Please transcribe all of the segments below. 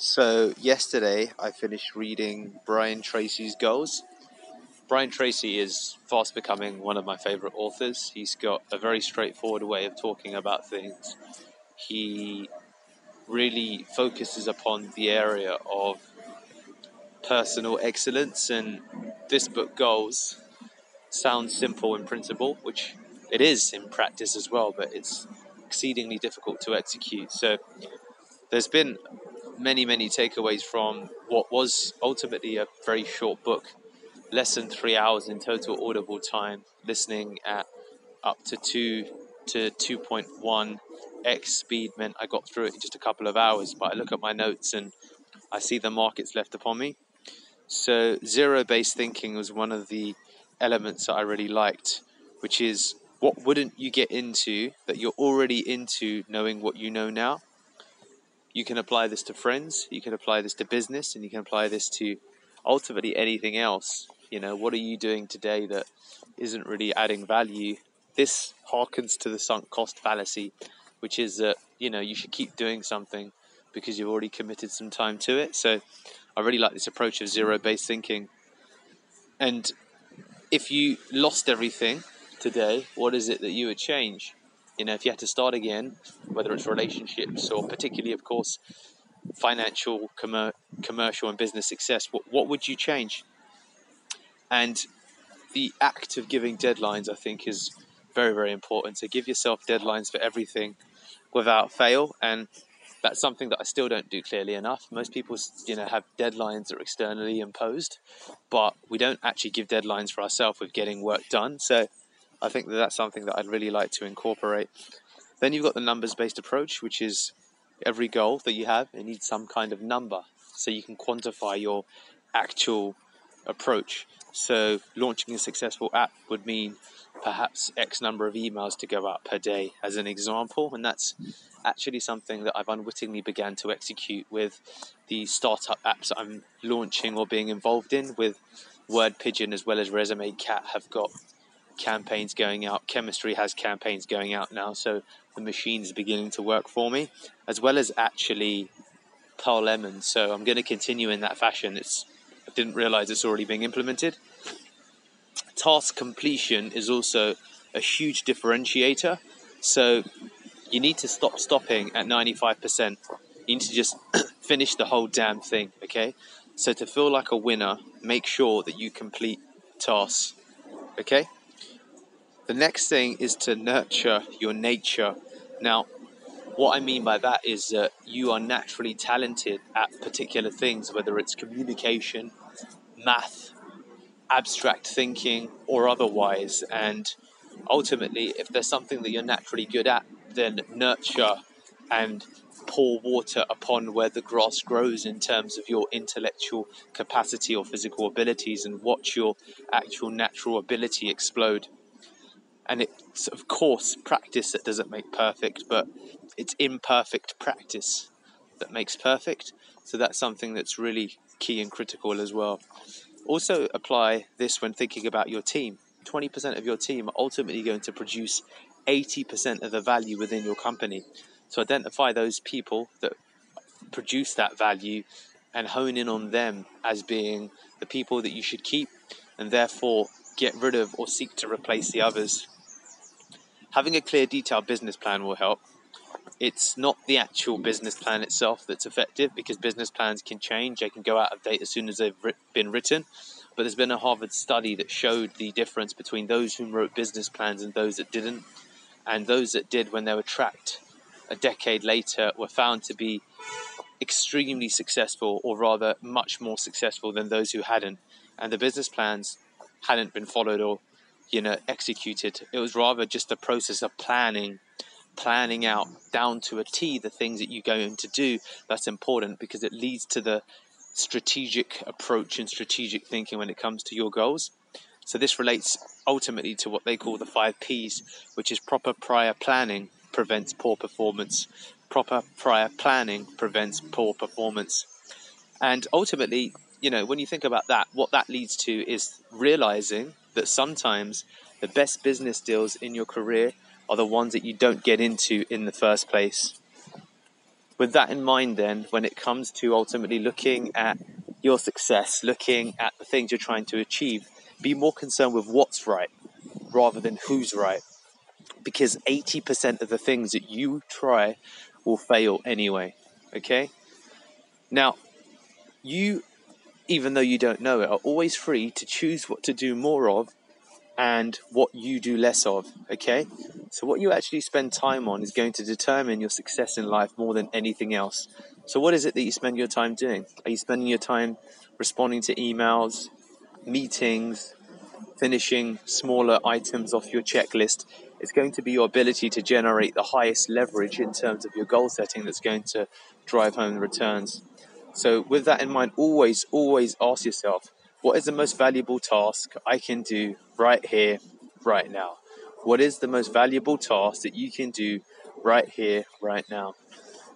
So, yesterday I finished reading Brian Tracy's Goals. Brian Tracy is fast becoming one of my favorite authors. He's got a very straightforward way of talking about things. He really focuses upon the area of personal excellence, and this book, Goals, sounds simple in principle, which it is in practice as well, but it's exceedingly difficult to execute. So, there's been many, many takeaways from what was ultimately a very short book, less than three hours in total audible time, listening at up to two to 2.1 x speed meant I got through it in just a couple of hours. But I look at my notes and I see the markets left upon me. So, zero based thinking was one of the elements that I really liked, which is what wouldn't you get into that you're already into knowing what you know now? You can apply this to friends, you can apply this to business, and you can apply this to ultimately anything else. You know, what are you doing today that isn't really adding value? This harkens to the sunk cost fallacy, which is that, you know, you should keep doing something because you've already committed some time to it. So I really like this approach of zero based thinking. And if you lost everything today, what is it that you would change? You know, if you had to start again, whether it's relationships or particularly, of course, financial, commer- commercial, and business success, what, what would you change? And the act of giving deadlines, I think, is very, very important. So give yourself deadlines for everything without fail. And that's something that I still don't do clearly enough. Most people, you know, have deadlines that are externally imposed, but we don't actually give deadlines for ourselves with getting work done. So I think that that's something that I'd really like to incorporate. Then you've got the numbers based approach, which is every goal that you have, it needs some kind of number so you can quantify your actual approach. So, launching a successful app would mean perhaps X number of emails to go out per day, as an example, and that's actually something that I've unwittingly began to execute with the startup apps I'm launching or being involved in with Word Pigeon as well as Resume Cat have got campaigns going out. Chemistry has campaigns going out now, so the machine's beginning to work for me, as well as actually Pearl Lemon. So I'm going to continue in that fashion. It's I didn't realize it's already being implemented. Task completion is also a huge differentiator. So you need to stop stopping at 95%. You need to just finish the whole damn thing, okay? So to feel like a winner, make sure that you complete tasks, okay? The next thing is to nurture your nature. Now, what I mean by that is that you are naturally talented at particular things, whether it's communication, math, abstract thinking, or otherwise. And ultimately, if there's something that you're naturally good at, then nurture and pour water upon where the grass grows in terms of your intellectual capacity or physical abilities and watch your actual natural ability explode and it's of course practice that doesn't make perfect, but it's imperfect practice that makes perfect. So that's something that's really key and critical as well. Also, apply this when thinking about your team. 20% of your team are ultimately going to produce 80% of the value within your company. So, identify those people that produce that value and hone in on them as being the people that you should keep and therefore get rid of or seek to replace the others having a clear, detailed business plan will help. It's not the actual business plan itself that's effective because business plans can change, they can go out of date as soon as they've been written. But there's been a Harvard study that showed the difference between those who wrote business plans and those that didn't. And those that did, when they were tracked a decade later, were found to be extremely successful, or rather, much more successful than those who hadn't. And the business plans hadn't been followed or you know executed. It was rather just a process of planning, planning out down to a T the things that you're going to do. That's important because it leads to the strategic approach and strategic thinking when it comes to your goals. So this relates ultimately to what they call the five P's, which is proper prior planning prevents poor performance. Proper prior planning prevents poor performance. And ultimately, you know, when you think about that, what that leads to is realizing that sometimes the best business deals in your career are the ones that you don't get into in the first place. with that in mind, then, when it comes to ultimately looking at your success, looking at the things you're trying to achieve, be more concerned with what's right rather than who's right. Because 80% of the things that you try will fail anyway. Okay? Now, you, even though you don't know it, are always free to choose what to do more of and what you do less of. Okay? So, what you actually spend time on is going to determine your success in life more than anything else. So, what is it that you spend your time doing? Are you spending your time responding to emails, meetings, finishing smaller items off your checklist? It's going to be your ability to generate the highest leverage in terms of your goal setting that's going to drive home the returns. So, with that in mind, always, always ask yourself what is the most valuable task I can do right here, right now? What is the most valuable task that you can do right here, right now?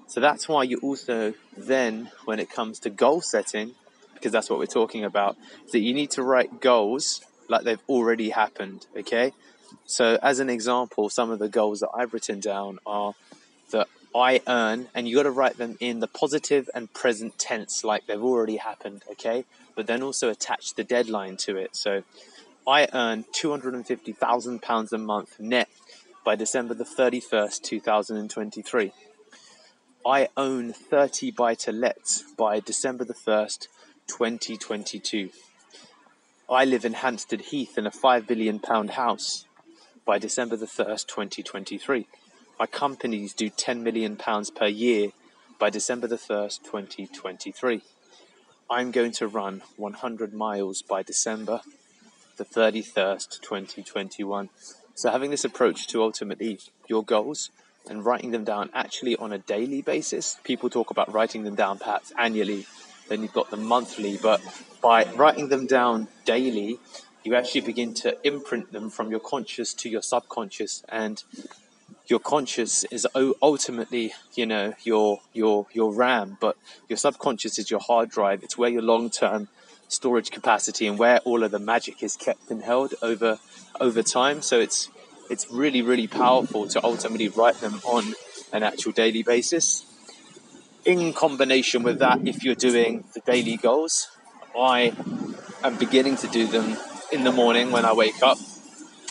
So that's why you also then, when it comes to goal setting, because that's what we're talking about, that you need to write goals like they've already happened. Okay. So as an example, some of the goals that I've written down are that I earn, and you got to write them in the positive and present tense, like they've already happened. Okay. But then also attach the deadline to it. So I earn £250,000 a month net by December the 31st, 2023. I own 30 buy to lets by December the 1st, 2022. I live in Hampstead Heath in a £5 billion house by December the 1st, 2023. My companies do £10 million per year by December the 1st, 2023. I'm going to run 100 miles by December the 31st, 2021. So, having this approach to ultimately your goals and writing them down actually on a daily basis, people talk about writing them down perhaps annually, then you've got them monthly, but by writing them down daily, you actually begin to imprint them from your conscious to your subconscious and your conscious is ultimately you know your your your ram but your subconscious is your hard drive it's where your long term storage capacity and where all of the magic is kept and held over over time. So it's it's really really powerful to ultimately write them on an actual daily basis. In combination with that, if you're doing the daily goals, I am beginning to do them in the morning when I wake up,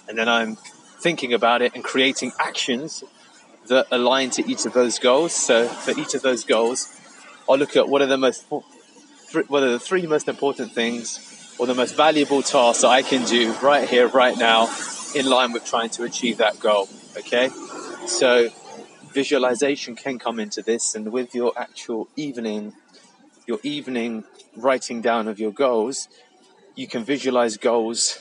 and then I'm thinking about it and creating actions that align to each of those goals. So for each of those goals, I'll look at what are the most what are the three most important things or the most valuable tasks that I can do right here, right now, in line with trying to achieve that goal. Okay, so visualization can come into this, and with your actual evening, your evening writing down of your goals, you can visualize goals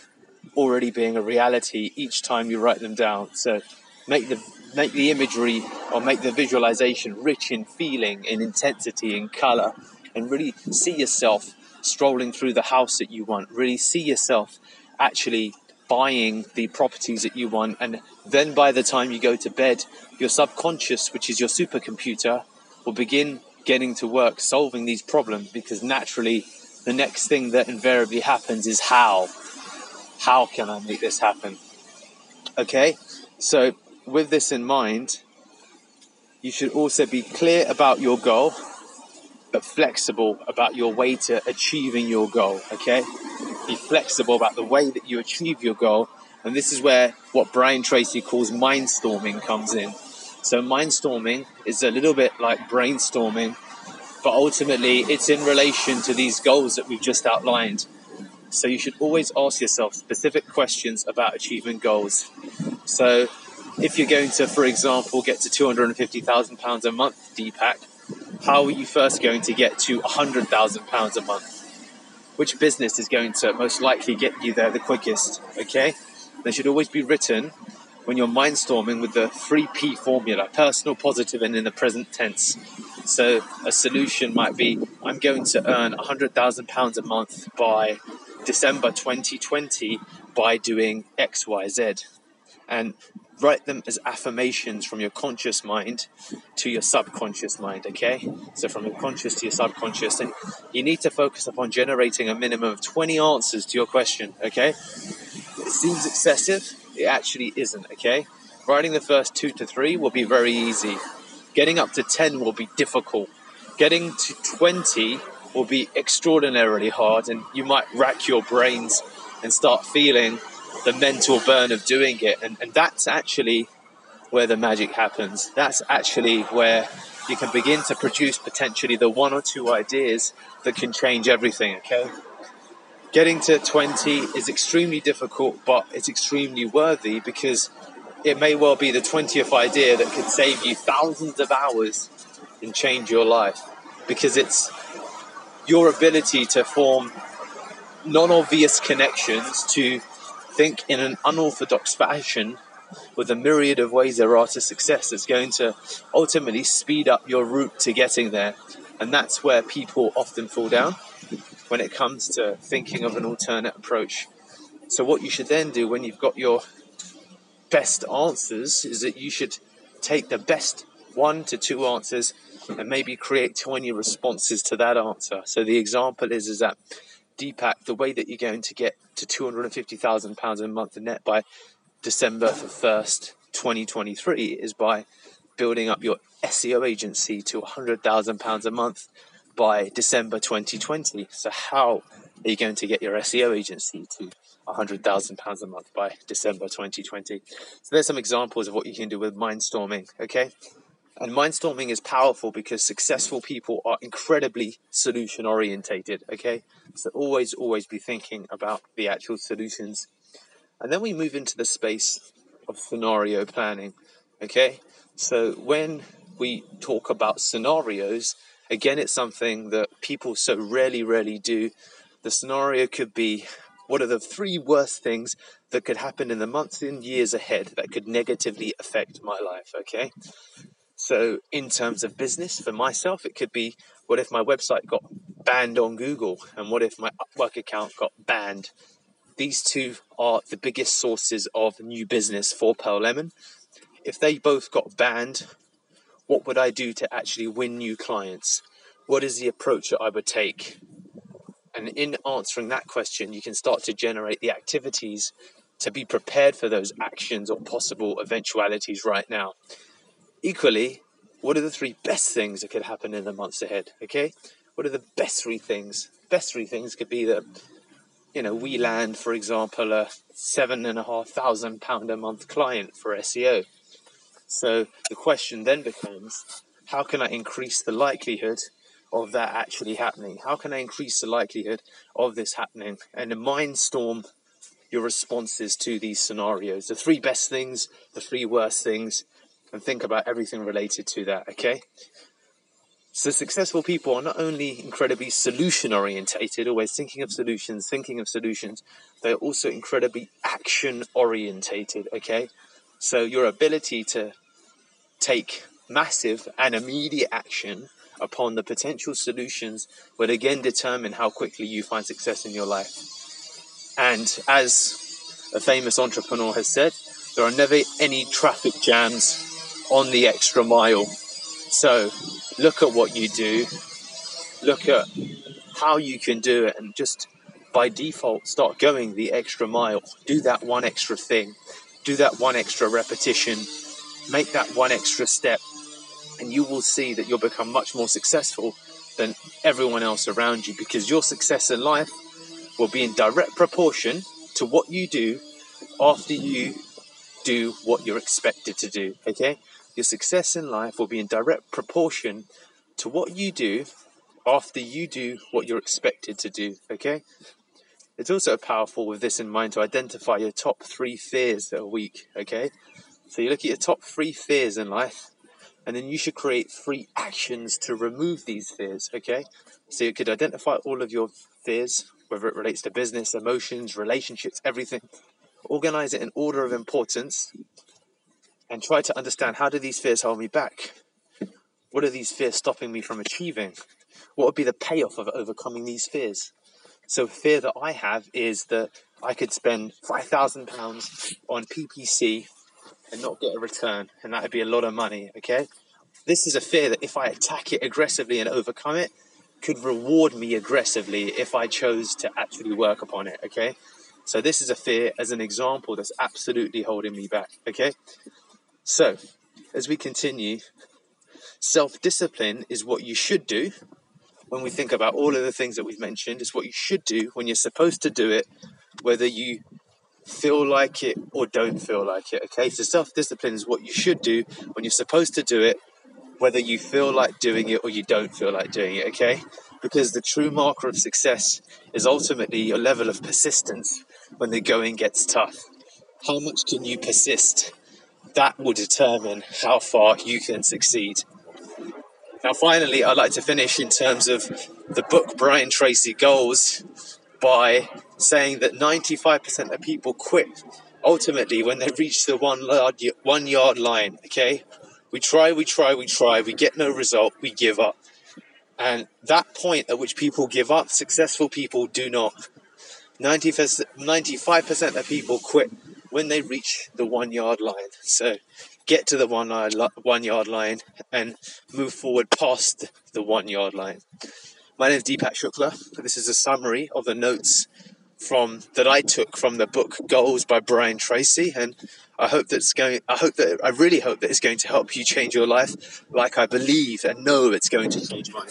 already being a reality each time you write them down. So make the make the imagery or make the visualization rich in feeling, in intensity, in color, and really see yourself strolling through the house that you want, really see yourself actually buying the properties that you want. And then by the time you go to bed, your subconscious, which is your supercomputer, will begin getting to work solving these problems because naturally the next thing that invariably happens is how. How can I make this happen? Okay, so with this in mind, you should also be clear about your goal but flexible about your way to achieving your goal. Okay, be flexible about the way that you achieve your goal, and this is where what Brian Tracy calls mindstorming comes in. So mindstorming is a little bit like brainstorming, but ultimately it's in relation to these goals that we've just outlined. So you should always ask yourself specific questions about achieving goals. So if you're going to, for example, get to £250,000 a month, Deepak, how are you first going to get to £100,000 a month? Which business is going to most likely get you there the quickest? Okay? They should always be written when you're mindstorming with the 3P formula personal, positive, and in the present tense. So a solution might be I'm going to earn £100,000 a month by December 2020 by doing XYZ. And write them as affirmations from your conscious mind to your subconscious mind, okay? So from your conscious to your subconscious. And you need to focus upon generating a minimum of 20 answers to your question, okay? It seems excessive, it actually isn't, okay? Writing the first two to three will be very easy. Getting up to 10 will be difficult. Getting to 20 will be extraordinarily hard, and you might rack your brains and start feeling the mental burn of doing it. And, and that's actually where the magic happens. That's actually where you can begin to produce potentially the one or two ideas that can change everything, okay? Getting to 20 is extremely difficult, but it's extremely worthy because it may well be the 20th idea that could save you thousands of hours and change your life because it's your ability to form non obvious connections, to think in an unorthodox fashion with a myriad of ways there are to success that's going to ultimately speed up your route to getting there. And that's where people often fall down when it comes to thinking of an alternate approach. So, what you should then do when you've got your best answers is that you should take the best one to two answers and maybe create 20 responses to that answer. So the example is, is that Deepak, the way that you're going to get to £250,000 a month net by December 1st, 2023 is by building up your SEO agency to £100,000 a month by December 2020. So how are you going to get your SEO agency to £100,000 a month by December 2020? So there's some examples of what you can do with mindstorming, okay? And mindstorming is powerful because successful people are incredibly solution orientated, okay? So always, always be thinking about the actual solutions. And then we move into the space of scenario planning, okay? So when we talk about scenarios, again, it's something that people so rarely, rarely do. The scenario could be what are the three worst things that could happen in the months and years ahead that could negatively affect my life, okay? So, in terms of business, for myself, it could be what if my website got banned on Google, and what if my Upwork account got banned? These two are the biggest sources of new business for Pearl Lemon. If they both got banned, what would I do to actually win new clients? What is the approach that I would take? And in answering that question, you can start to generate the activities to be prepared for those actions or possible eventualities right now equally, what are the three best things that could happen in the months ahead? Okay, what are the best three things? Best three things could be that you know we land, for example, a seven and a half thousand pound a month client for SEO. So the question then becomes, how can I increase the likelihood of that actually happening? How can I increase the likelihood of this happening? And a mindstorm your responses to these scenarios. The three best things, the three worst things, and think about everything related to that, okay? So, successful people are not only incredibly solution orientated, always thinking of solutions, thinking of solutions, they're also incredibly action orientated, okay? So, your ability to take massive and immediate action upon the potential solutions will again determine how quickly you find success in your life. And as a famous entrepreneur has said, there are never any traffic jams on the extra mile. So look at what you do, look at how you can do it, and just by default start going the extra mile. Do that one extra thing, do that one extra repetition, make that one extra step, and you will see that you'll become much more successful than everyone else around you because your success in life will be in direct proportion to what you do after you do what you're expected to do. Okay? Your success in life will be in direct proportion to what you do after you do what you're expected to do. Okay? It's also powerful with this in mind to identify your top three fears that are weak. Okay? So you look at your top three fears in life, and then you should create three actions to remove these fears. Okay? So you could identify all of your fears, whether it relates to business, emotions, relationships, everything. Organize it in order of importance and try to understand how do these fears hold me back? What are these fears stopping me from achieving? What would be the payoff of overcoming these fears? So, fear that I have is that I could spend £5,000 on PPC and not get a return, and that would be a lot of money, okay? This is a fear that if I attack it aggressively and overcome it, could reward me aggressively if I chose to actually work upon it, okay? So, this is a fear as an example that's absolutely holding me back, okay? So, as we continue, Self discipline is what you should do when we think about all of the things that we've mentioned. It's what you should do when you're supposed to do it, whether you feel like it or don't feel like it. Okay, so self discipline is what you should do when you're supposed to do it, whether you feel like doing it or you don't feel like doing it. Okay, because the true marker of success is ultimately your level of persistence when the going gets tough. How much can you persist? That will determine how far you can succeed. Now, finally, I'd like to finish in terms of the book Brian Tracy Goals by saying that 95% of people quit ultimately when they reach the one yard, one yard line. Okay, we try, we try, we try, we get no result, we give up. And that point at which people give up, successful people do not. 95% of people quit when they reach the one yard line. So get to the one one yard line and move forward past the one yard line. My name is Deepak Shukla. This is a summary of the notes from that I took from the book Goals by Brian Tracy, and I hope that's going. I hope that I really hope that it's going to help you change your life, like I believe and know it's going to change mine.